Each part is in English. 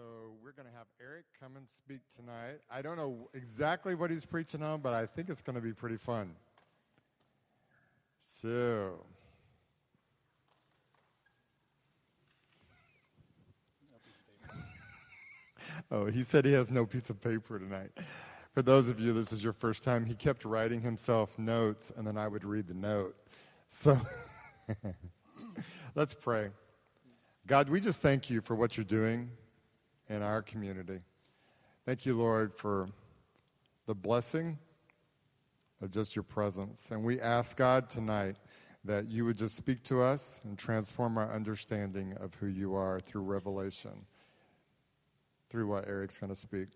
So we're going to have Eric come and speak tonight. I don't know exactly what he's preaching on, but I think it's going to be pretty fun. So. oh, he said he has no piece of paper tonight. For those of you, this is your first time, he kept writing himself notes, and then I would read the note. So let's pray. God, we just thank you for what you're doing in our community. Thank you, Lord, for the blessing of just your presence. And we ask God tonight that you would just speak to us and transform our understanding of who you are through revelation, through what Eric's going to speak.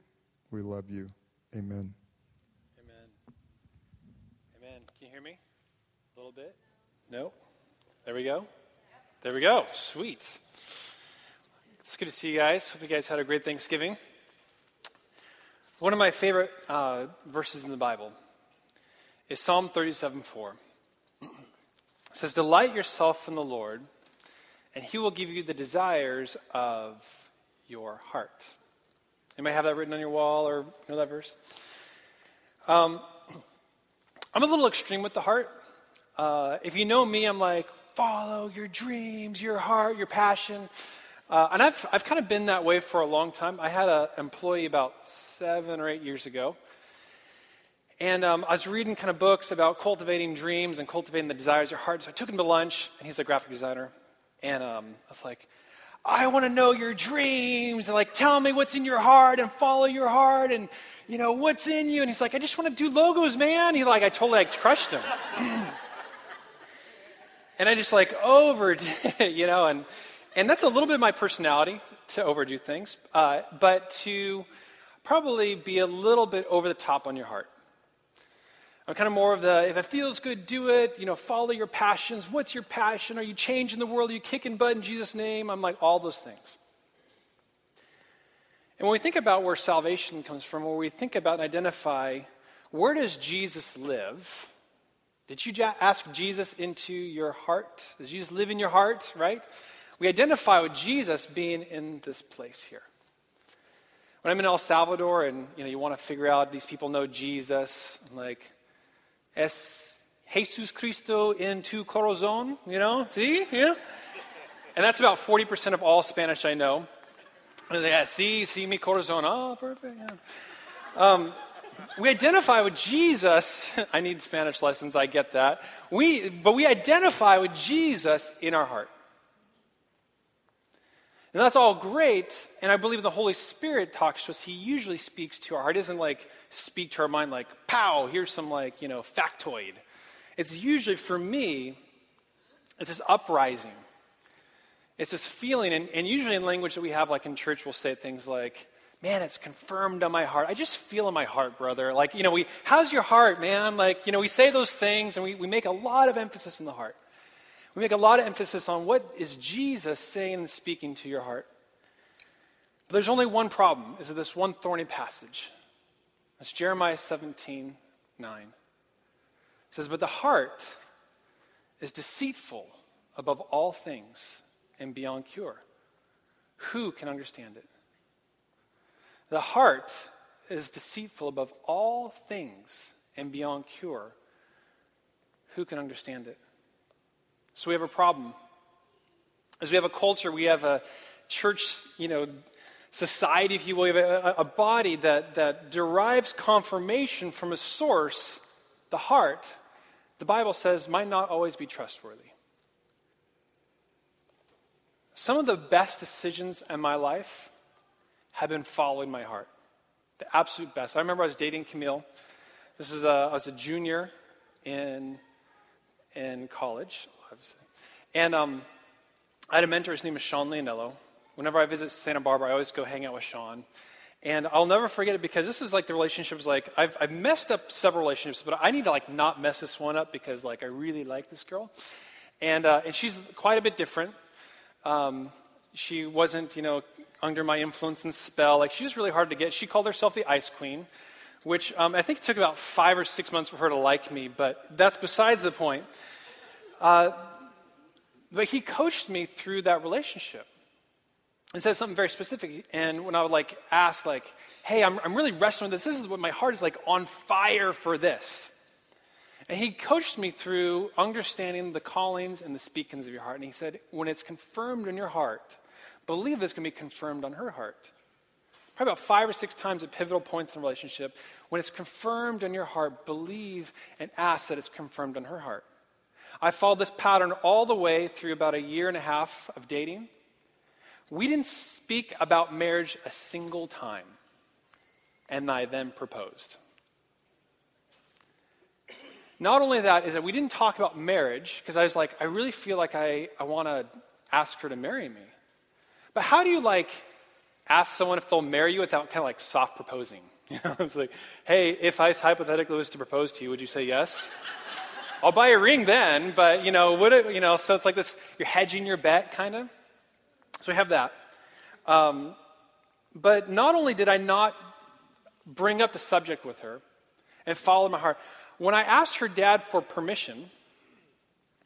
We love you. Amen. Amen. Amen. Can you hear me? A little bit? No? There we go. There we go. Sweet. It's good to see you guys. Hope you guys had a great Thanksgiving. One of my favorite uh, verses in the Bible is Psalm 37 4. It says, Delight yourself in the Lord, and he will give you the desires of your heart. You might have that written on your wall or know that verse. Um, I'm a little extreme with the heart. Uh, if you know me, I'm like, follow your dreams, your heart, your passion. Uh, and I've, I've kind of been that way for a long time. I had an employee about seven or eight years ago. And um, I was reading kind of books about cultivating dreams and cultivating the desires of your heart. So I took him to lunch, and he's a graphic designer. And um, I was like, I want to know your dreams and like tell me what's in your heart and follow your heart and you know what's in you. And he's like, I just want to do logos, man. He like, I totally like crushed him. and I just like overdid, it, you know, and and that's a little bit of my personality to overdo things, uh, but to probably be a little bit over the top on your heart. I'm kind of more of the if it feels good, do it. You know, follow your passions. What's your passion? Are you changing the world? Are you kicking butt in Jesus' name? I'm like all those things. And when we think about where salvation comes from, where we think about and identify where does Jesus live? Did you ask Jesus into your heart? Does Jesus live in your heart, right? We identify with Jesus being in this place here. When I'm in El Salvador and you know you want to figure out these people know Jesus, like Es Jesus Cristo en tu corazón, you know? See? Yeah? And that's about 40% of all Spanish I know. I they like, see, see mi corazón. Oh, perfect. Yeah. Um, we identify with Jesus. I need Spanish lessons, I get that. We, but we identify with Jesus in our heart. And that's all great. And I believe the Holy Spirit talks to us. He usually speaks to our heart. It doesn't like speak to our mind like, pow, here's some like, you know, factoid. It's usually for me, it's this uprising. It's this feeling. And, and usually in language that we have, like in church, we'll say things like, man, it's confirmed on my heart. I just feel in my heart, brother. Like, you know, we, how's your heart, man? Like, you know, we say those things and we, we make a lot of emphasis in the heart. We make a lot of emphasis on what is Jesus saying and speaking to your heart. But there's only one problem, is this one thorny passage. That's Jeremiah 17, 9. It says, But the heart is deceitful above all things and beyond cure. Who can understand it? The heart is deceitful above all things and beyond cure. Who can understand it? So we have a problem. As we have a culture, we have a church, you know, society, if you will, we have a, a body that, that derives confirmation from a source, the heart, the Bible says might not always be trustworthy. Some of the best decisions in my life have been following my heart. The absolute best. I remember I was dating Camille. This is a, I was a junior in, in college. And um, I had a mentor, his name is Sean Leonello. Whenever I visit Santa Barbara, I always go hang out with Sean. And I'll never forget it because this is like the relationships, like, I've, I've messed up several relationships, but I need to, like, not mess this one up because, like, I really like this girl. And, uh, and she's quite a bit different. Um, she wasn't, you know, under my influence and spell. Like, she was really hard to get. She called herself the Ice Queen, which um, I think it took about five or six months for her to like me, but that's besides the point. Uh, but he coached me through that relationship. it said something very specific. And when I would like ask, like, hey, I'm, I'm really wrestling with this. This is what my heart is like on fire for this. And he coached me through understanding the callings and the speakings of your heart. And he said, when it's confirmed in your heart, believe it's going to be confirmed on her heart. Probably about five or six times at pivotal points in relationship, when it's confirmed in your heart, believe and ask that it's confirmed on her heart. I followed this pattern all the way through about a year and a half of dating. We didn't speak about marriage a single time, and I then proposed. Not only that, is that we didn't talk about marriage, because I was like, I really feel like I, I want to ask her to marry me. But how do you like ask someone if they'll marry you without kind of like soft proposing? You know, it's like, hey, if I hypothetically was to propose to you, would you say yes? I'll buy a ring then, but you know, would it, you know, so it's like this, you're hedging your bet kind of. So we have that. Um, but not only did I not bring up the subject with her and follow my heart, when I asked her dad for permission,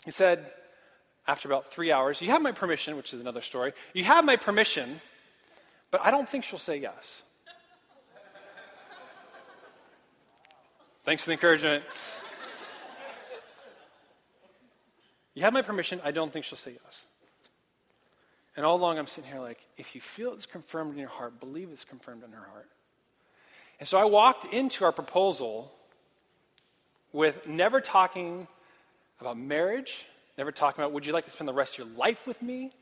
he said, after about three hours, You have my permission, which is another story. You have my permission, but I don't think she'll say yes. Thanks for the encouragement. You have my permission. I don't think she'll say yes. And all along, I'm sitting here like, if you feel it's confirmed in your heart, believe it's confirmed in her heart. And so I walked into our proposal with never talking about marriage, never talking about would you like to spend the rest of your life with me?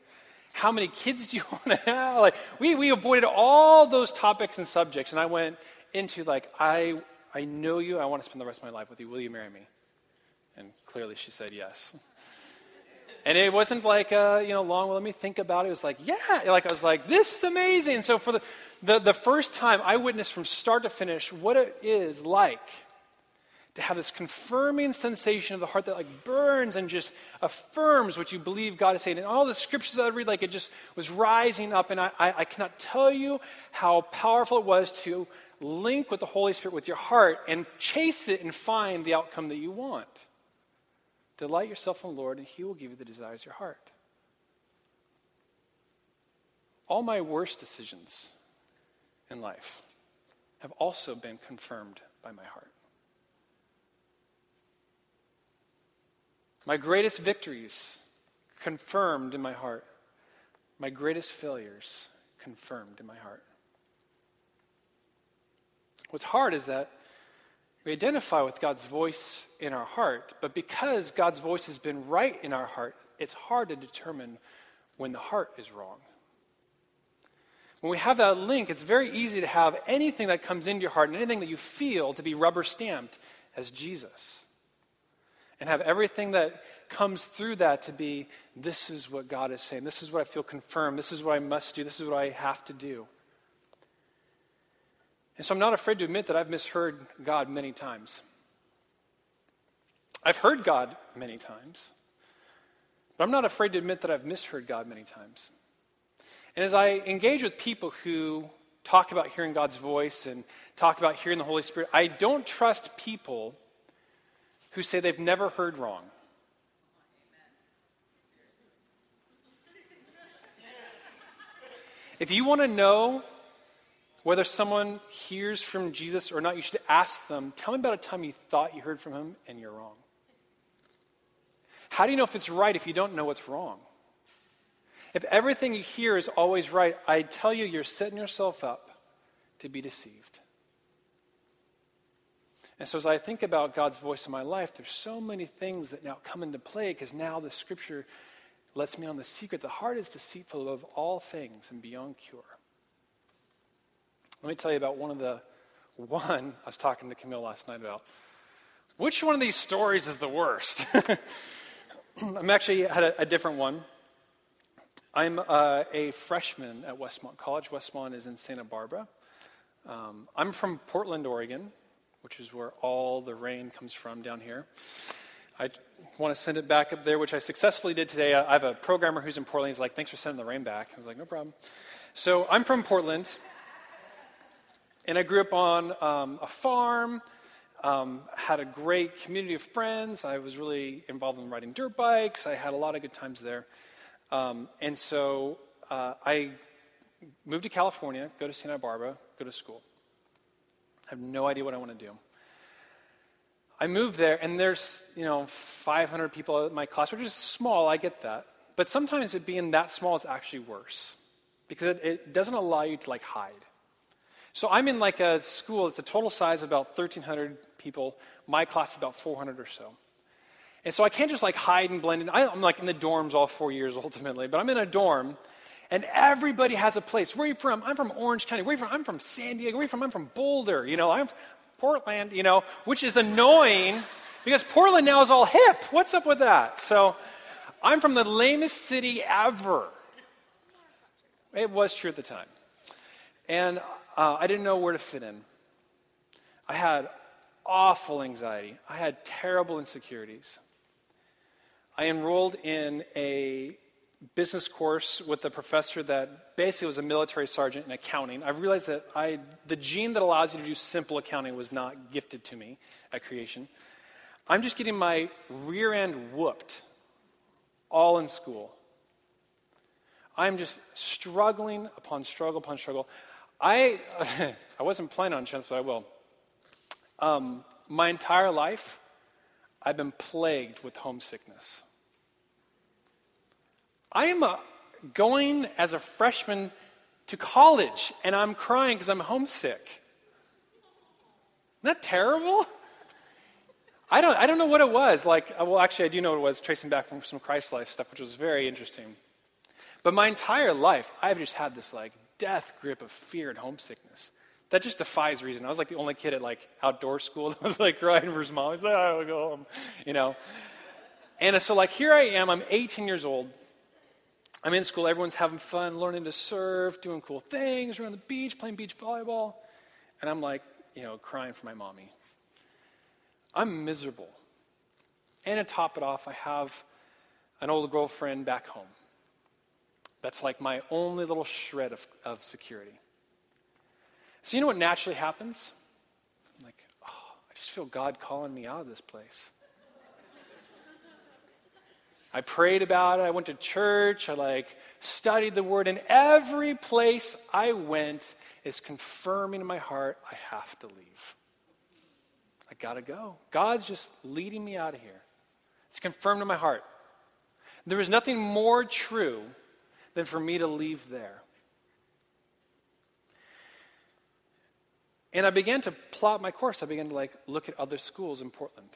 How many kids do you want to have? Like we, we avoided all those topics and subjects, and I went into like, I I know you, I want to spend the rest of my life with you. Will you marry me? And clearly she said yes. And it wasn't like, uh, you know, long, well, let me think about it. It was like, yeah. Like, I was like, this is amazing. So, for the, the, the first time, I witnessed from start to finish what it is like to have this confirming sensation of the heart that like burns and just affirms what you believe God is saying. And all the scriptures I read, like it just was rising up. And I, I, I cannot tell you how powerful it was to link with the Holy Spirit with your heart and chase it and find the outcome that you want. Delight yourself in the Lord, and He will give you the desires of your heart. All my worst decisions in life have also been confirmed by my heart. My greatest victories confirmed in my heart. My greatest failures confirmed in my heart. What's hard is that we identify with God's voice in our heart, but because God's voice has been right in our heart, it's hard to determine when the heart is wrong. When we have that link, it's very easy to have anything that comes into your heart and anything that you feel to be rubber stamped as Jesus. And have everything that comes through that to be this is what God is saying. This is what I feel confirmed. This is what I must do. This is what I have to do. And so I'm not afraid to admit that I've misheard God many times. I've heard God many times, but I'm not afraid to admit that I've misheard God many times. And as I engage with people who talk about hearing God's voice and talk about hearing the Holy Spirit, I don't trust people who say they've never heard wrong. If you want to know whether someone hears from Jesus or not, you should ask them, Tell me about a time you thought you heard from him and you're wrong. How do you know if it's right if you don't know what's wrong? If everything you hear is always right, I tell you, you're setting yourself up to be deceived. And so, as I think about God's voice in my life, there's so many things that now come into play because now the scripture lets me on the secret. The heart is deceitful above all things and beyond cure. Let me tell you about one of the one I was talking to Camille last night about. Which one of these stories is the worst? I'm actually had a, a different one. I'm uh, a freshman at Westmont College. Westmont is in Santa Barbara. Um, I'm from Portland, Oregon, which is where all the rain comes from down here. I want to send it back up there, which I successfully did today. I have a programmer who's in Portland. He's like, thanks for sending the rain back. I was like, no problem. So I'm from Portland. And I grew up on um, a farm, um, had a great community of friends. I was really involved in riding dirt bikes. I had a lot of good times there. Um, and so uh, I move to California, go to Santa Barbara, go to school. I have no idea what I want to do. I moved there, and there's, you know, 500 people in my class, which is small, I get that. But sometimes it being that small is actually worse because it, it doesn't allow you to, like, hide. So I'm in, like, a school, it's a total size of about 1,300 people. My class is about 400 or so. And so I can't just, like, hide and blend in. I'm, like, in the dorms all four years, ultimately, but I'm in a dorm, and everybody has a place. Where are you from? I'm from Orange County. Where are you from? I'm from San Diego. Where are you from? I'm from Boulder. You know, I'm Portland, you know, which is annoying because Portland now is all hip. What's up with that? So I'm from the lamest city ever. It was true at the time. And uh, I didn't know where to fit in. I had awful anxiety, I had terrible insecurities. I enrolled in a business course with a professor that basically was a military sergeant in accounting. I realized that I, the gene that allows you to do simple accounting was not gifted to me at creation. I'm just getting my rear end whooped all in school. I'm just struggling upon struggle upon struggle. I, I wasn't planning on chance, but I will. Um, my entire life, I've been plagued with homesickness. I am uh, going as a freshman to college and I'm crying because I'm homesick. Isn't that terrible? I don't, I don't know what it was. Like, uh, well, actually, I do know what it was, tracing back from some Christ life stuff, which was very interesting. But my entire life, I've just had this like death grip of fear and homesickness. That just defies reason. I was like the only kid at like outdoor school that was like crying for his mom. He's like, I want to go home, you know. And so like here I am. I'm 18 years old. I'm in school, everyone's having fun, learning to surf, doing cool things, we're the beach, playing beach volleyball. And I'm like, you know, crying for my mommy. I'm miserable. And to top it off, I have an old girlfriend back home. That's like my only little shred of, of security. So, you know what naturally happens? I'm like, oh, I just feel God calling me out of this place. I prayed about it. I went to church. I like studied the word. And every place I went is confirming in my heart I have to leave. I got to go. God's just leading me out of here. It's confirmed in my heart. There is nothing more true than for me to leave there. And I began to plot my course. I began to like look at other schools in Portland.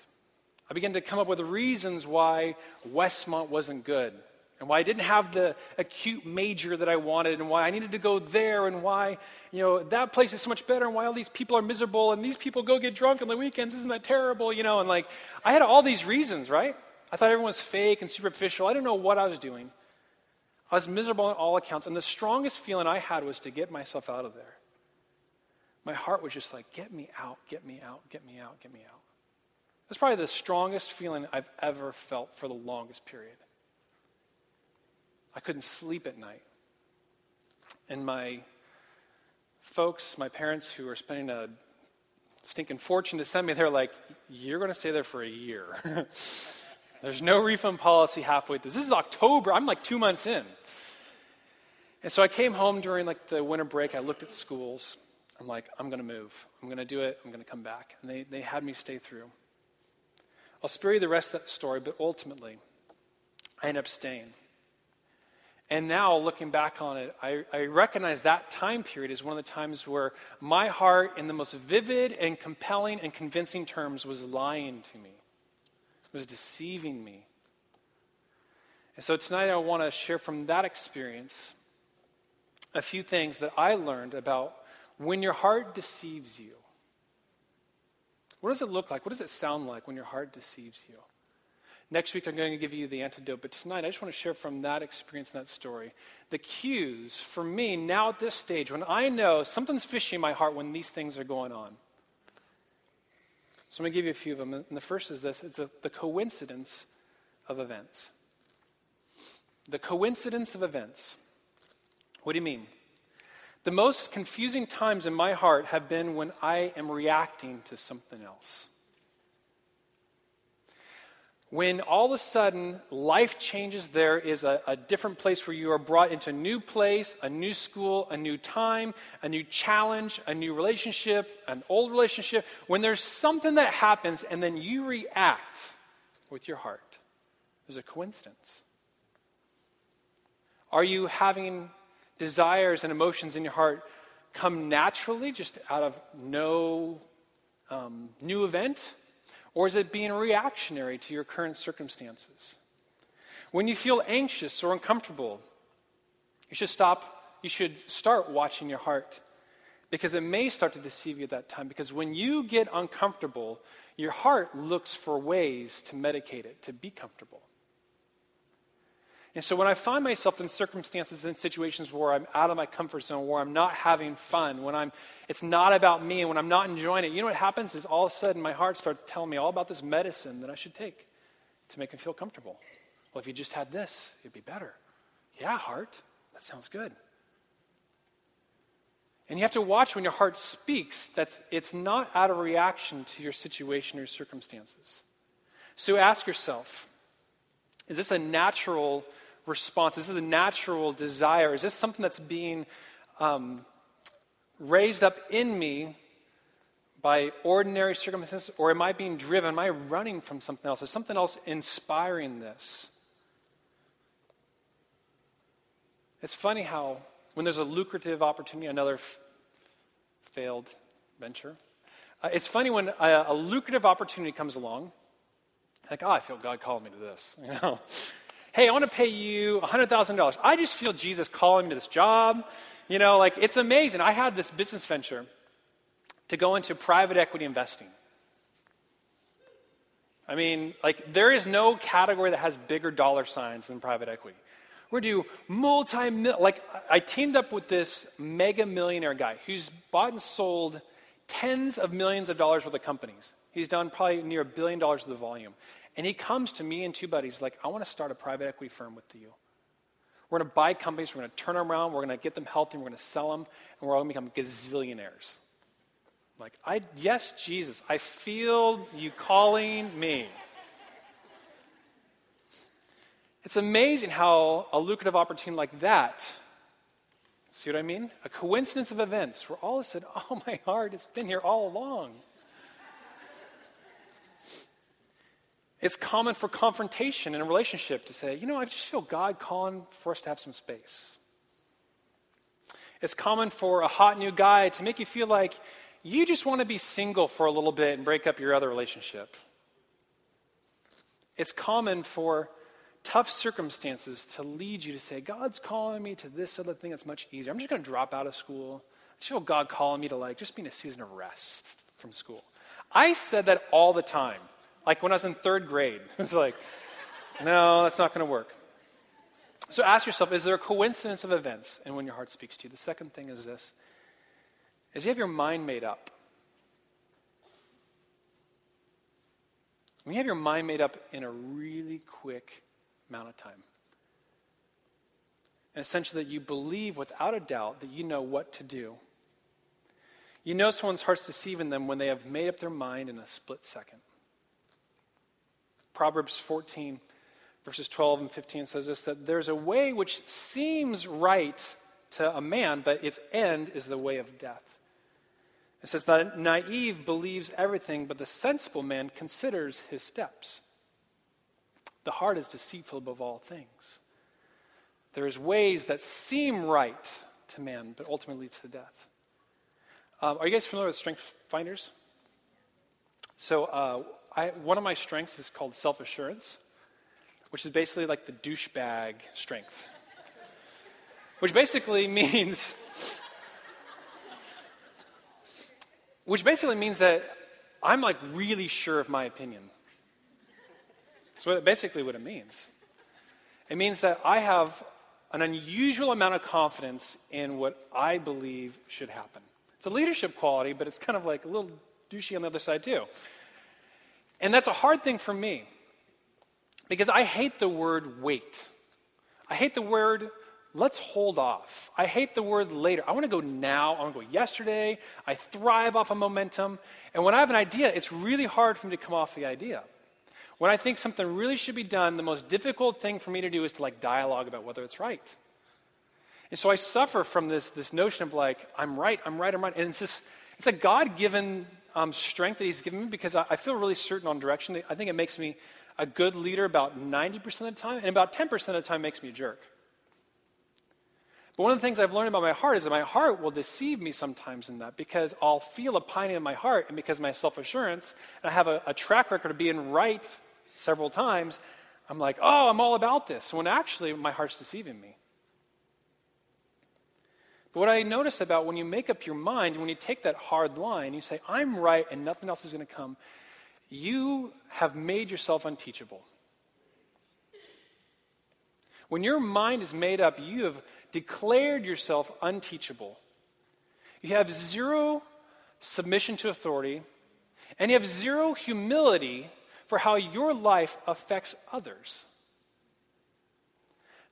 I began to come up with reasons why Westmont wasn't good and why I didn't have the acute major that I wanted and why I needed to go there and why, you know, that place is so much better and why all these people are miserable and these people go get drunk on the weekends. Isn't that terrible? You know, and like, I had all these reasons, right? I thought everyone was fake and superficial. I didn't know what I was doing. I was miserable on all accounts. And the strongest feeling I had was to get myself out of there. My heart was just like, get me out, get me out, get me out, get me out. That's probably the strongest feeling I've ever felt for the longest period. I couldn't sleep at night. And my folks, my parents who are spending a stinking fortune to send me, they're like, You're going to stay there for a year. There's no refund policy halfway through. This is October. I'm like two months in. And so I came home during like the winter break. I looked at schools. I'm like, I'm going to move. I'm going to do it. I'm going to come back. And they, they had me stay through. I'll spare you the rest of that story, but ultimately, I end up staying. And now, looking back on it, I, I, recognize that time period is one of the times where my heart, in the most vivid and compelling and convincing terms, was lying to me, was deceiving me. And so tonight, I want to share from that experience a few things that I learned about when your heart deceives you. What does it look like? What does it sound like when your heart deceives you? Next week, I'm going to give you the antidote, but tonight, I just want to share from that experience and that story the cues for me now at this stage when I know something's fishy in my heart when these things are going on. So I'm going to give you a few of them. And the first is this it's a, the coincidence of events. The coincidence of events. What do you mean? The most confusing times in my heart have been when I am reacting to something else. When all of a sudden life changes, there is a, a, different place where you are brought into a new place, a new school, a new time, a new challenge, a new relationship, an old relationship, when there's something that happens and then you react with your heart, there's a coincidence. Are you having desires and emotions in your heart come naturally, just out of no um, new event? Or is it being reactionary to your current circumstances? When you feel anxious or uncomfortable, you should stop, you should start watching your heart because it may start to deceive you at that time. Because when you get uncomfortable, your heart looks for ways to medicate it, to be comfortable. And so when I find myself in circumstances and situations where I'm out of my comfort zone, where I'm not having fun, when I'm it's not about me and when I'm not enjoying it, you know what happens is all of a sudden my heart starts telling me all about this medicine that I should take to make me feel comfortable. Well, if you just had this, it'd be better. Yeah, heart, that sounds good. And you have to watch when your heart speaks that's it's not out of reaction to your situation or circumstances. So ask yourself, is this a natural response? Is this a natural desire? Is this something that's being um, raised up in me by ordinary circumstances, or am I being driven? Am I running from something else? Is something else inspiring this? It's funny how, when there's a lucrative opportunity, another f- failed venture, uh, it's funny when a, a lucrative opportunity comes along, like, oh, I feel God calling me to this. You know, hey, I want to pay you $100,000. I just feel Jesus calling me to this job. You know, like it's amazing. I had this business venture to go into private equity investing. I mean, like there is no category that has bigger dollar signs than private equity. We're do multi like I teamed up with this mega millionaire guy who's bought and sold tens of millions of dollars worth of companies. He's done probably near a billion dollars of the volume. And he comes to me and two buddies, like, I want to start a private equity firm with you. We're going to buy companies, we're going to turn them around, we're going to get them healthy, we're going to sell them, and we're all going to become gazillionaires. I'm like, I, yes, Jesus, I feel you calling me. It's amazing how a lucrative opportunity like that, see what I mean? A coincidence of events where all of a sudden, oh, my heart, it's been here all along. It's common for confrontation in a relationship to say, you know, I just feel God calling for us to have some space. It's common for a hot new guy to make you feel like you just want to be single for a little bit and break up your other relationship. It's common for tough circumstances to lead you to say, God's calling me to this other thing that's much easier. I'm just going to drop out of school. I just feel God calling me to like just be in a season of rest from school. I said that all the time. Like when I was in third grade, it's like, no, that's not going to work. So ask yourself, is there a coincidence of events and when your heart speaks to you? The second thing is this is you have your mind made up. When you have your mind made up in a really quick amount of time. And essentially that you believe without a doubt that you know what to do. You know someone's heart's deceiving them when they have made up their mind in a split second. Proverbs 14, verses 12 and 15 says this that there's a way which seems right to a man, but its end is the way of death. It says that naive believes everything, but the sensible man considers his steps. The heart is deceitful above all things. There's ways that seem right to man, but ultimately to death. Um, are you guys familiar with strength finders? So, uh, I, one of my strengths is called self assurance, which is basically like the douchebag strength. which basically means, which basically means that I'm like really sure of my opinion. That's basically what it means. It means that I have an unusual amount of confidence in what I believe should happen. It's a leadership quality, but it's kind of like a little douchey on the other side, too. And that's a hard thing for me because I hate the word wait. I hate the word let's hold off. I hate the word later. I want to go now. I want to go yesterday. I thrive off of momentum. And when I have an idea, it's really hard for me to come off the idea. When I think something really should be done, the most difficult thing for me to do is to like dialogue about whether it's right. And so I suffer from this, this notion of like, I'm right, I'm right, I'm right. And it's just, it's a God given um, strength that He's given me because I, I feel really certain on direction. I think it makes me a good leader about 90% of the time, and about 10% of the time makes me a jerk. But one of the things I've learned about my heart is that my heart will deceive me sometimes in that because I'll feel a pining in my heart, and because my self assurance, and I have a, a track record of being right several times, I'm like, oh, I'm all about this, when actually my heart's deceiving me. But what I notice about when you make up your mind, when you take that hard line, you say, I'm right and nothing else is going to come, you have made yourself unteachable. When your mind is made up, you have declared yourself unteachable. You have zero submission to authority, and you have zero humility for how your life affects others.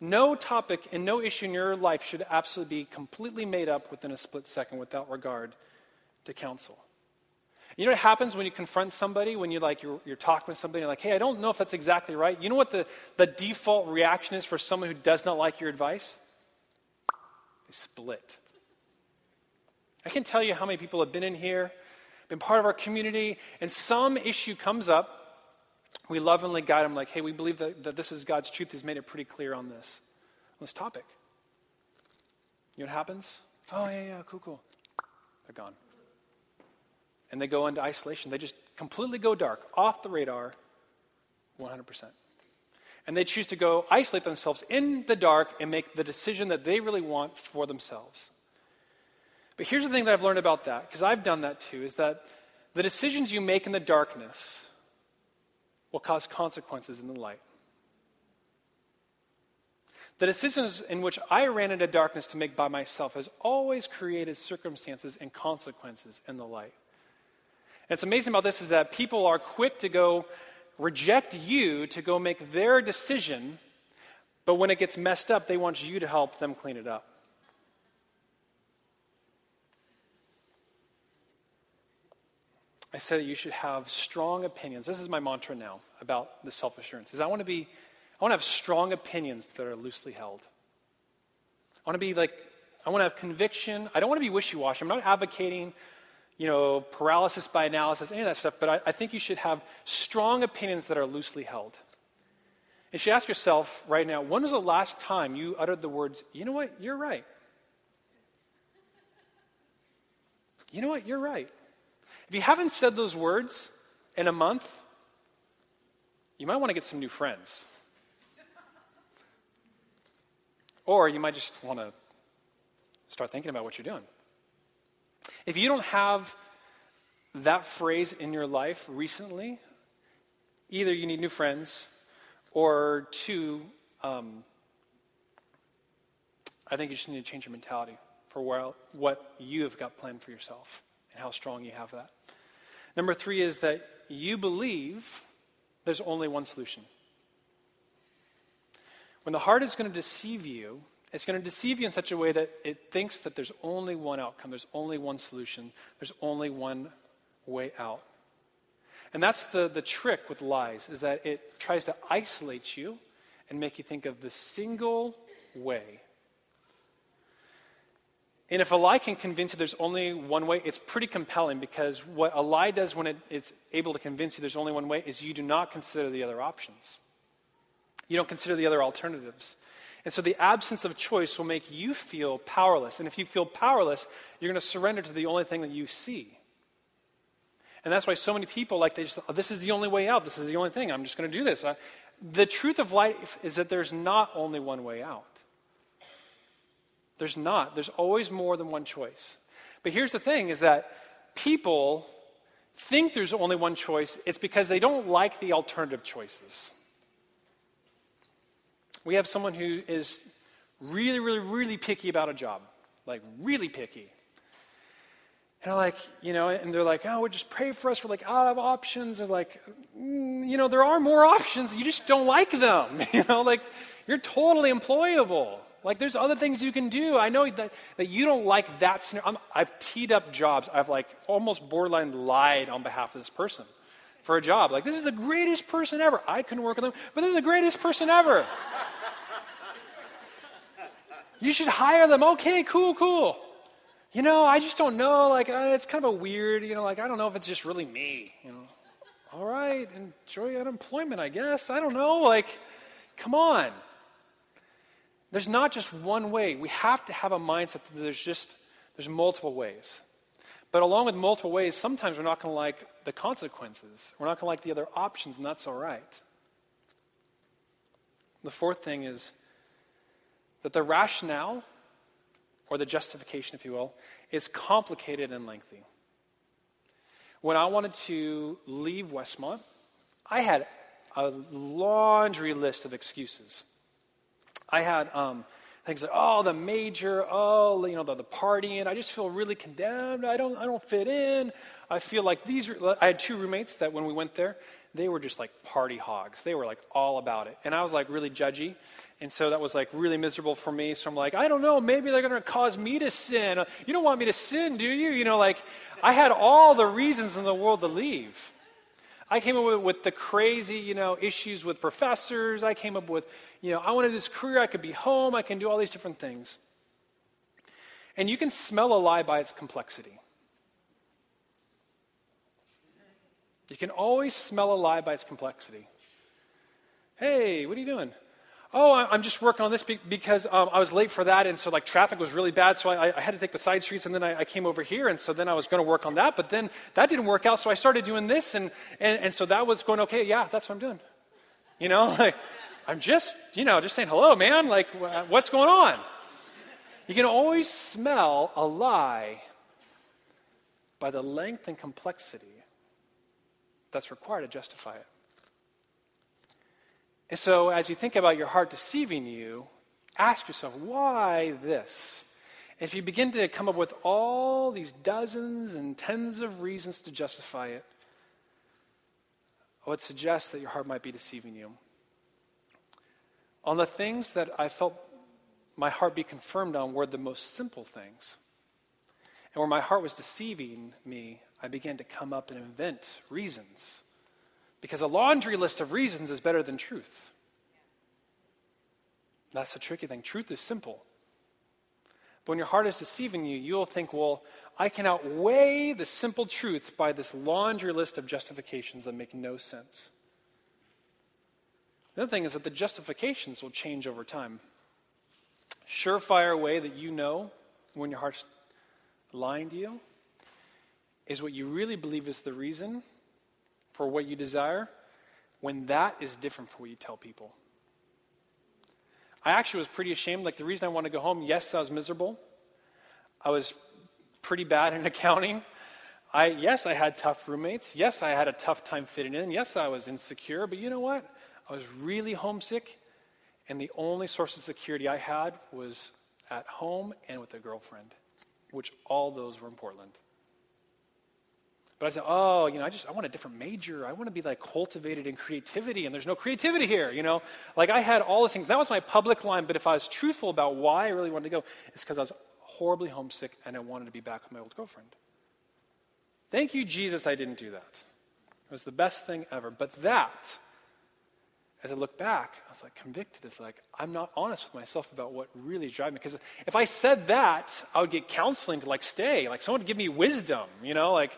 No topic and no issue in your life should absolutely be completely made up within a split second without regard to counsel. You know what happens when you confront somebody, when you like you're, you're talking with somebody, you're like, hey, I don't know if that's exactly right. You know what the, the default reaction is for someone who does not like your advice? They split. I can tell you how many people have been in here, been part of our community, and some issue comes up we lovingly guide them like, hey, we believe that, that this is God's truth. He's made it pretty clear on this, on this topic. You know what happens? Oh, yeah, yeah, cool, cool. They're gone. And they go into isolation. They just completely go dark, off the radar, 100%. And they choose to go isolate themselves in the dark and make the decision that they really want for themselves. But here's the thing that I've learned about that, because I've done that too, is that the decisions you make in the darkness will cause consequences in the light. The decisions in which I ran into darkness to make by myself has always created circumstances and consequences in the light. And it's amazing about this is that people are quick to go reject you to go make their decision, but when it gets messed up, they want you to help them clean it up. I say that you should have strong opinions. This is my mantra now about the self assurance. Is I want to be, I want to have strong opinions that are loosely held. I want to be like, I want to have conviction. I don't want to be wishy washy. I'm not advocating, you know, paralysis by analysis, any of that stuff. But I, I think you should have strong opinions that are loosely held. And you should ask yourself right now, when was the last time you uttered the words, you know what, you're right? You know what, you're right. If you haven't said those words in a month, you might want to get some new friends. Or you might just want to start thinking about what you're doing. If you don't have that phrase in your life recently, either you need new friends, or two, um, I think you just need to change your mentality for what you have got planned for yourself and how strong you have that. Number three is that you believe there's only one solution. When the heart is going to deceive you, it's going to deceive you in such a way that it thinks that there's only one outcome, there's only one solution, there's only one way out. And that's the, the trick with lies, is that it tries to isolate you and make you think of the single way and if a lie can convince you there's only one way, it's pretty compelling because what a lie does when it, it's able to convince you there's only one way is you do not consider the other options. You don't consider the other alternatives. And so the absence of choice will make you feel powerless. And if you feel powerless, you're going to surrender to the only thing that you see. And that's why so many people like they just, oh, this is the only way out. This is the only thing. I'm just going to do this. Uh, the truth of life is that there's not only one way out. There's not. There's always more than one choice. But here's the thing is that people think there's only one choice. It's because they don't like the alternative choices. We have someone who is really, really, really picky about a job. Like, really picky. And I'm like, you know, and they're like, oh, we just pray for us. We're like out of options. They're like, mm, you know, there are more options. You just don't like them. You know, like, you're totally employable. Like, there's other things you can do. I know that, that you don't like that scenario. i have teed up jobs. I've like almost borderline lied on behalf of this person for a job. Like, this is the greatest person ever. I couldn't work with them, but is the greatest person ever. you should hire them. Okay, cool, cool. You know, I just don't know. Like, uh, it's kind of a weird, you know, like, I don't know if it's just really me, you know. All right, enjoy unemployment, I guess. I don't know. Like, come on. There's not just one way. We have to have a mindset that there's just there's multiple ways. But along with multiple ways, sometimes we're not going to like the consequences. We're not going to like the other options, and that's all right. The fourth thing is that the rationale, or the justification, if you will, is complicated and lengthy. When I wanted to leave Westmont, I had a laundry list of excuses. I had um, things like, oh, the major, oh, you know, the, the partying. I just feel really condemned. I don't, I don't fit in. I feel like these. I had two roommates that when we went there, they were just like party hogs. They were like all about it, and I was like really judgy, and so that was like really miserable for me. So I'm like, I don't know. Maybe they're going to cause me to sin. You don't want me to sin, do you? You know, like I had all the reasons in the world to leave. I came up with, the crazy, you know, issues with professors. I came up with, you know, I wanted this career. I could be home. I can do all these different things. And you can smell a lie by its complexity. You can always smell a lie by its complexity. Hey, what are you doing? Oh, I'm just working on this because um, I was late for that, and so like traffic was really bad, so I, I had to take the side streets, and then I, I, came over here, and so then I was going to work on that, but then that didn't work out, so I started doing this, and, and, and so that was going okay. Yeah, that's what I'm doing. You know, like I'm just, you know, just saying hello, man. Like, what's going on? You can always smell a lie by the length and complexity that's required to justify it. And so, as you think about your heart deceiving you, ask yourself, why this? if you begin to come up with all these dozens and tens of reasons to justify it, I would suggest that your heart might be deceiving you. On the things that I felt my heart be confirmed on were the most simple things. And where my heart was deceiving me, I began to come up and invent reasons because a laundry list of reasons is better than truth. That's the tricky thing. Truth is simple. But when your heart is deceiving you, you'll think, well, I can outweigh the simple truth by this laundry list of justifications that make no sense. The other thing is that the justifications will change over time. Surefire way that you know when your heart's lying to you is what you really believe is the reason for what you desire when that is different from what you tell people. I actually was pretty ashamed. Like, the reason I wanted to go home, yes, I was miserable. I was pretty bad in accounting. I, yes, I had tough roommates. Yes, I had a tough time fitting in. Yes, I was insecure. But you know what? I was really homesick. And the only source of security I had was at home and with a girlfriend, which all those were in Portland. But I said, oh, you know, I just, I want a different major. I want to be like cultivated in creativity, and there's no creativity here, you know? Like I had all these things. That was my public line, but if I was truthful about why I really wanted to go, it's because I was horribly homesick and I wanted to be back with my old girlfriend. Thank you, Jesus, I didn't do that. It was the best thing ever. But that, as I look back, I was like convicted. It's like, I'm not honest with myself about what really drives me. Because if I said that, I would get counseling to like stay. Like someone would give me wisdom, you know, like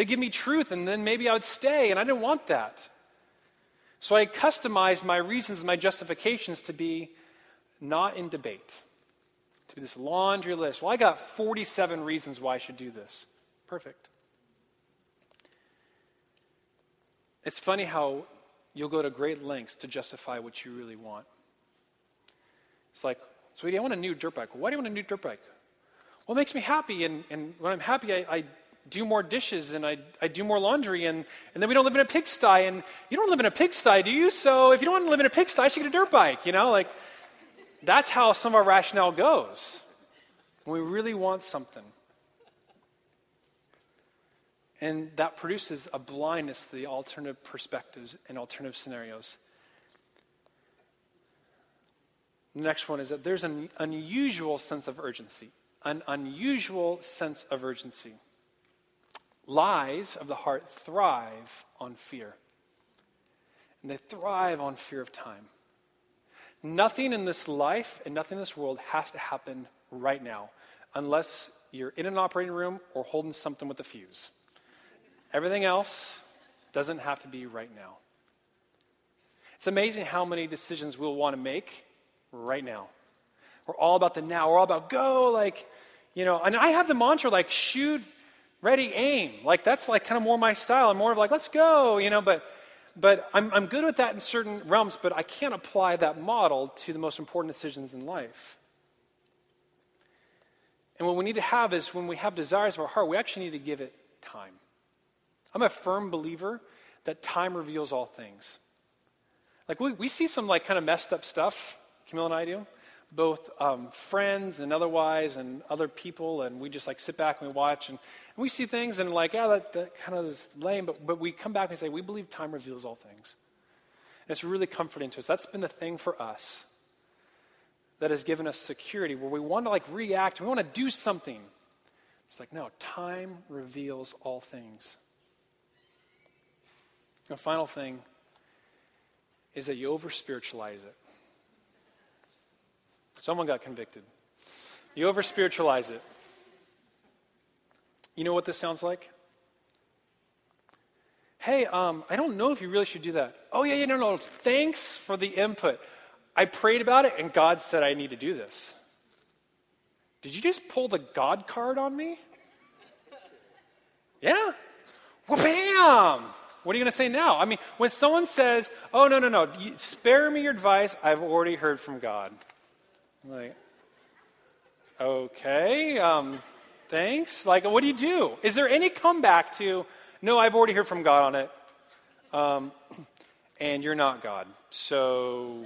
They'd give me truth, and then maybe I would stay, and I didn't want that. So I customized my reasons, my justifications to be not in debate, to be this laundry list. Well, I got 47 reasons why I should do this. Perfect. It's funny how you'll go to great lengths to justify what you really want. It's like, sweetie, I want a new dirt bike. Why do you want a new dirt bike? Well, it makes me happy, and, and when I'm happy, I, I do more dishes and I, I do more laundry and, and then we don't live in a pigsty and you don't live in a pigsty, do you? So if you don't want to live in a pigsty, I should get a dirt bike, you know? Like that's how some of our rationale goes. When we really want something. And that produces a blindness to the alternative perspectives and alternative scenarios. The next one is that there's an unusual sense of urgency. An unusual sense of urgency. Lies of the heart thrive on fear. And they thrive on fear of time. Nothing in this life and nothing in this world has to happen right now unless you're in an operating room or holding something with a fuse. Everything else doesn't have to be right now. It's amazing how many decisions we'll want to make right now. We're all about the now. We're all about go, like, you know, and I have the mantra like shoot, ready, aim. Like that's like kind of more my style. I'm more of like, let's go, you know, but but I'm, I'm good with that in certain realms, but I can't apply that model to the most important decisions in life. And what we need to have is when we have desires of our heart, we actually need to give it time. I'm a firm believer that time reveals all things. Like we, we see some like kind of messed up stuff, Camille and I do, both um, friends and otherwise and other people, and we just like sit back and we watch and, and we see things and like, yeah, that, that kind of is lame, but, but we come back and say, we believe time reveals all things. And it's really comforting to us. That's been the thing for us that has given us security where we want to like react, we want to do something. It's like, no, time reveals all things. The final thing is that you over spiritualize it. Someone got convicted. You over spiritualize it. You know what this sounds like? Hey, um, I don't know if you really should do that. Oh, yeah, yeah, no, no. Thanks for the input. I prayed about it, and God said I need to do this. Did you just pull the God card on me? Yeah? Well, bam! What are you going to say now? I mean, when someone says, oh, no, no, no, spare me your advice, I've already heard from God. I'm like, okay, um, thanks. Like, what do you do? Is there any comeback to, no, I've already heard from God on it, um, and you're not God. So,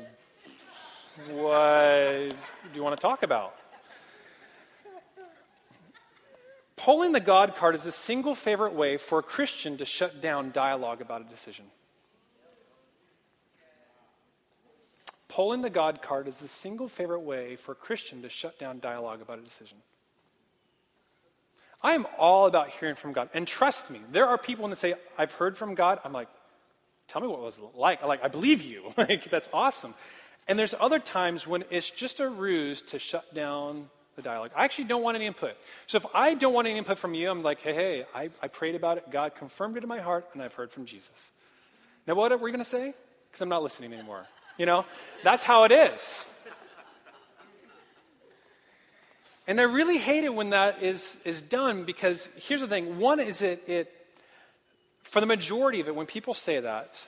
what do you want to talk about? Pulling the God card is the single favorite way for a Christian to shut down dialogue about a decision. Pulling the God card is the single favorite way for a Christian to shut down dialogue about a decision. I am all about hearing from God. And trust me, there are people they say, I've heard from God, I'm like, tell me what it was like. I'm like, I believe you. like, that's awesome. And there's other times when it's just a ruse to shut down the dialogue. I actually don't want any input. So if I don't want any input from you, I'm like, hey, hey, I, I prayed about it. God confirmed it in my heart, and I've heard from Jesus. Now, what are we going to say? Because I'm not listening anymore. You know, that's how it is. And I really hate it when that is, is done because here's the thing. One is it, it, for the majority of it, when people say that,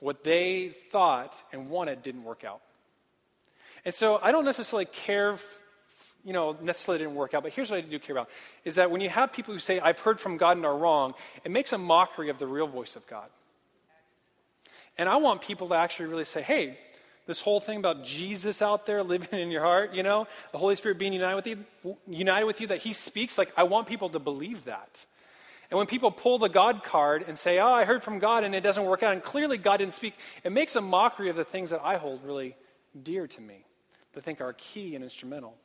what they thought and wanted didn't work out. And so I don't necessarily care you know, necessarily didn't work out, but here's what I do care about is that when you have people who say, I've heard from God and are wrong, it makes a mockery of the real voice of God. And I want people to actually really say, hey, this whole thing about Jesus out there living in your heart, you know, the Holy Spirit being united with you, united with you, that He speaks, like I want people to believe that. And when people pull the God card and say, oh, I heard from God and it doesn't work out, and clearly God didn't speak, it makes a mockery of the things that I hold really dear to me, that I think are key and instrumental.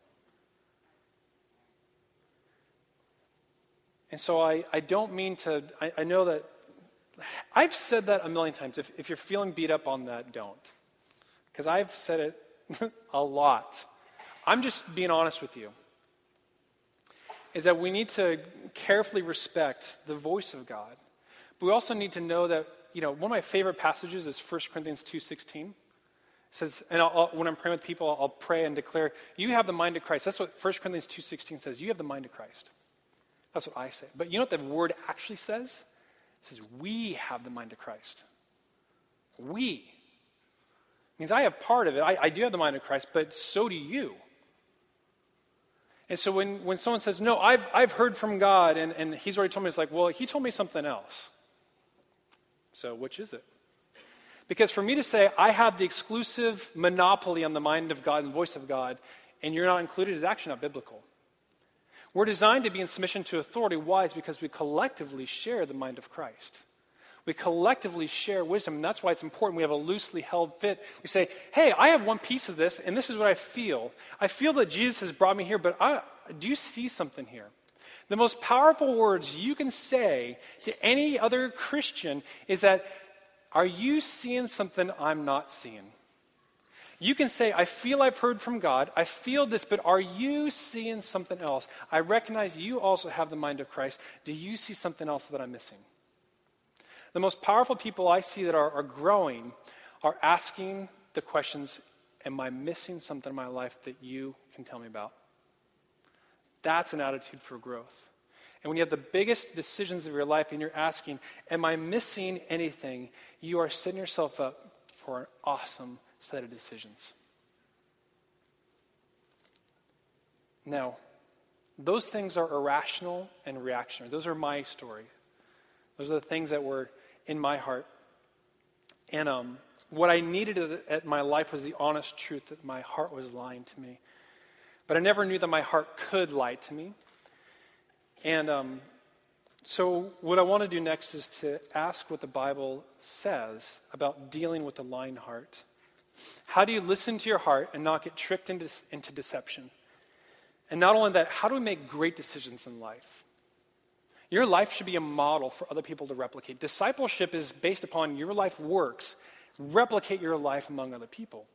And so I, I don't mean to, I, I know that, I've said that a million times. If, if you're feeling beat up on that, don't. Because I've said it a lot. I'm just being honest with you. Is that we need to carefully respect the voice of God. But we also need to know that, you know, one of my favorite passages is 1 Corinthians 2.16. It says, and I'll, I'll, when I'm praying with people, I'll pray and declare, you have the mind of Christ. That's what 1 Corinthians 2.16 says. You have the mind of Christ. That's what I say. But you know what the word actually says? It says, We have the mind of Christ. We. Means I have part of it. I, I do have the mind of Christ, but so do you. And so when, when someone says, No, I've, I've heard from God, and, and he's already told me, it's like, Well, he told me something else. So which is it? Because for me to say, I have the exclusive monopoly on the mind of God and voice of God, and you're not included, is actually not biblical. We're designed to be in submission to authority. Why? It's because we collectively share the mind of Christ. We collectively share wisdom, and that's why it's important we have a loosely held fit. We say, hey, I have one piece of this, and this is what I feel. I feel that Jesus has brought me here, but I, do you see something here? The most powerful words you can say to any other Christian is that, Are you seeing something I'm not seeing? You can say, I feel I've heard from God. I feel this, but are you seeing something else? I recognize you also have the mind of Christ. Do you see something else that I'm missing? The most powerful people I see that are, are growing are asking the questions Am I missing something in my life that you can tell me about? That's an attitude for growth. And when you have the biggest decisions of your life and you're asking, Am I missing anything? You are setting yourself up for an awesome set of decisions. Now, those things are irrational and reactionary. Those are my story. Those are the things that were in my heart. And um, what I needed at my life was the honest truth that my heart was lying to me. But I never knew that my heart could lie to me. And um, so, what I want to do next is to ask what the Bible says about dealing with the lying heart. How do you listen to your heart and not get tricked into, into deception? And not only that, how do we make great decisions in life? Your life should be a model for other people to replicate. Discipleship is based upon your life works. Replicate your life among other people.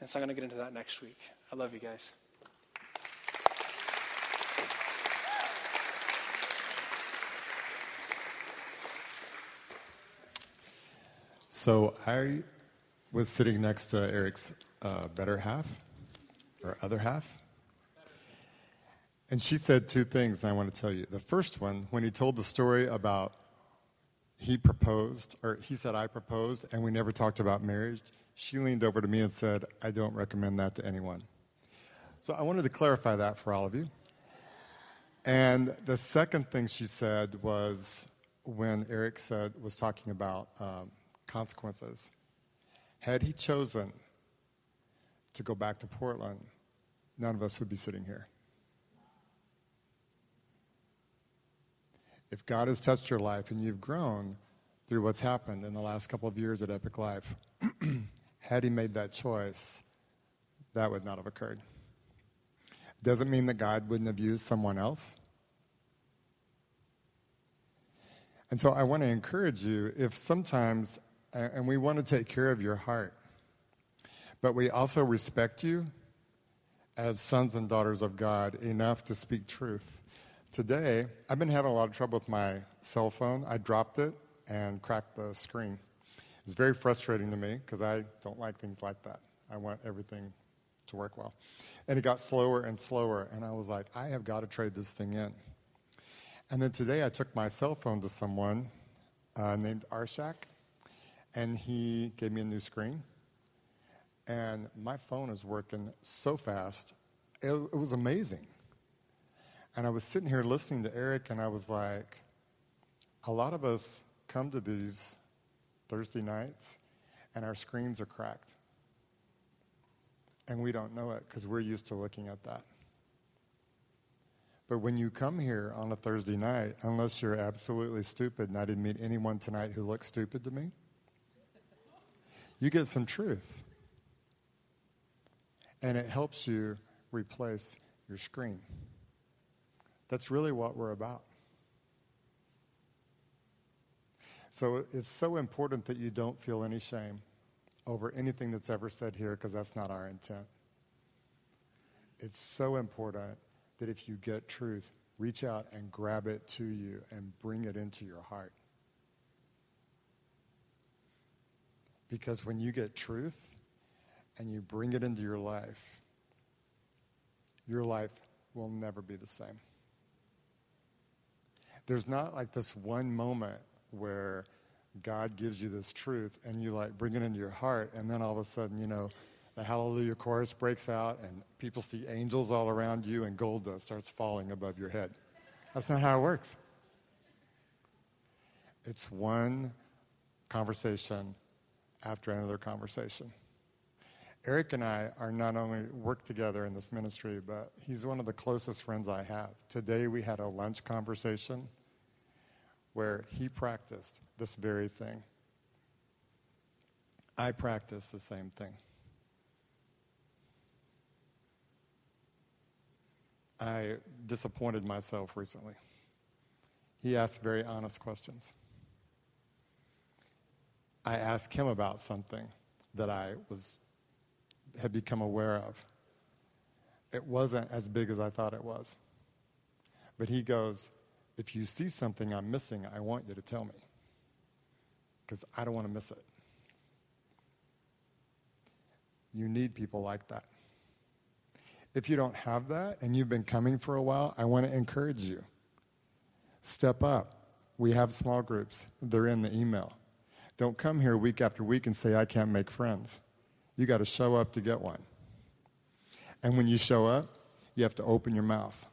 And so I'm going to get into that next week. I love you guys. So I was sitting next to Eric's uh, better half, or other half. And she said two things I want to tell you. The first one, when he told the story about he proposed, or he said, I proposed, and we never talked about marriage, she leaned over to me and said, I don't recommend that to anyone. So I wanted to clarify that for all of you. And the second thing she said was when Eric said, was talking about um, consequences. Had he chosen to go back to Portland, none of us would be sitting here. If God has touched your life and you've grown through what's happened in the last couple of years at Epic Life, had he made that choice, that would not have occurred. Doesn't mean that God wouldn't have used someone else. And so I want to encourage you if sometimes and we want to take care of your heart. But we also respect you as sons and daughters of God enough to speak truth. Today, I've been having a lot of trouble with my cell phone. I dropped it and cracked the screen. It's very frustrating to me because I don't like things like that. I want everything to work well. And it got slower and slower, and I was like, I have got to trade this thing in. And then today, I took my cell phone to someone uh, named Arshak, and he gave me a new screen. And my phone is working so fast. It, it, was amazing. And I was sitting here listening to Eric, and I was like, a lot of us come to these Thursday nights, and our screens are cracked. And we don't know it because we're used to looking at that. But when you come here on a Thursday night, unless you're absolutely stupid, and I didn't meet anyone tonight who looked stupid to me, you get some truth. And it helps you replace your screen. That's really what we're about. So it's so important that you don't feel any shame over anything that's ever said here because that's not our intent. It's so important that if you get truth, reach out and grab it to you and bring it into your heart. Because when you get truth and you bring it into your life, your life will never be the same. There's not like this one moment where God gives you this truth and you like bring it into your heart, and then all of a sudden, you know, the hallelujah chorus breaks out and people see angels all around you and gold dust starts falling above your head. That's not how it works. It's one conversation after another conversation. Eric and I are not only work together in this ministry, but he's one of the closest friends I have. Today we had a lunch conversation where he practiced this very thing. I practice the same thing. I disappointed myself recently. He asked very honest questions. I asked him about something that I was had become aware of. It wasn't as big as I thought it was. But he goes, If you see something I'm missing, I want you to tell me. Because I don't want to miss it. You need people like that. If you don't have that and you've been coming for a while, I want to encourage you. Step up. We have small groups, they're in the email. Don't come here week after week and say, I can't make friends. You got to show up to get one. And when you show up, you have to open your mouth.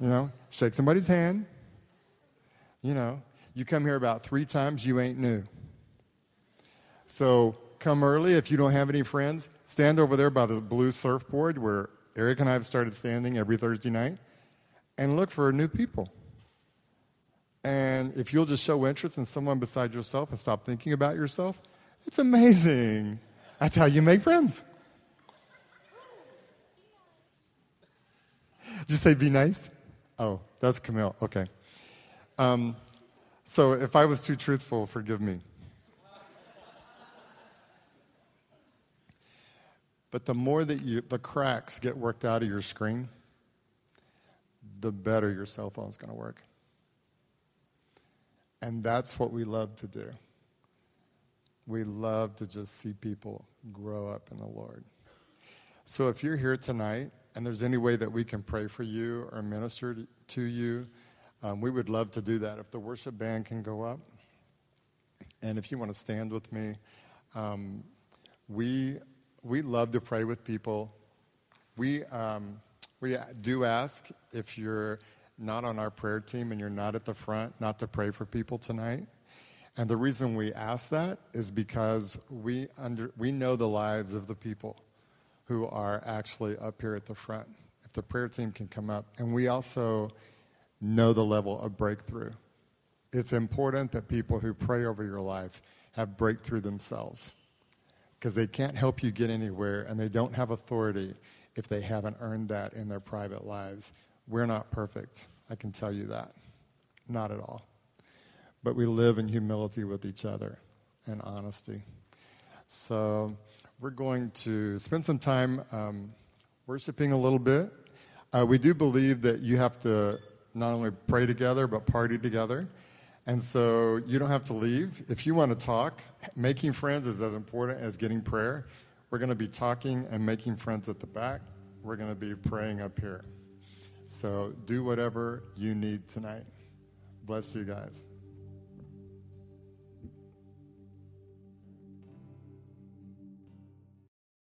You know, shake somebody's hand. You know, you come here about three times, you ain't new. So come early. If you don't have any friends, stand over there by the blue surfboard where Eric and I have started standing every Thursday night and look for new people. And if you'll just show interest in someone beside yourself and stop thinking about yourself, it's amazing. That's how you make friends. Did you say be nice? Oh, that's Camille. Okay. Um, so if I was too truthful, forgive me. But the more that you, the cracks get worked out of your screen, the better your cell phone's going to work. And that's what we love to do. We love to just see people grow up in the Lord. So if you're here tonight and there's any way that we can pray for you or minister to you, um, we would love to do that. If the worship band can go up, and if you want to stand with me, um, we we love to pray with people. We um, we do ask if you're not on our prayer team and you're not at the front, not to pray for people tonight. And the reason we ask that is because we, under, we know the lives of the people who are actually up here at the front. If the prayer team can come up. And we also know the level of breakthrough. It's important that people who pray over your life have breakthrough themselves because they can't help you get anywhere and they don't have authority if they haven't earned that in their private lives. We're not perfect. I can tell you that. Not at all. But we live in humility with each other and honesty. So we're going to spend some time um, worshiping a little bit. Uh, we do believe that you have to not only pray together, but party together. And so you don't have to leave. If you want to talk, making friends is as important as getting prayer. We're going to be talking and making friends at the back. We're going to be praying up here. So do whatever you need tonight. Bless you guys.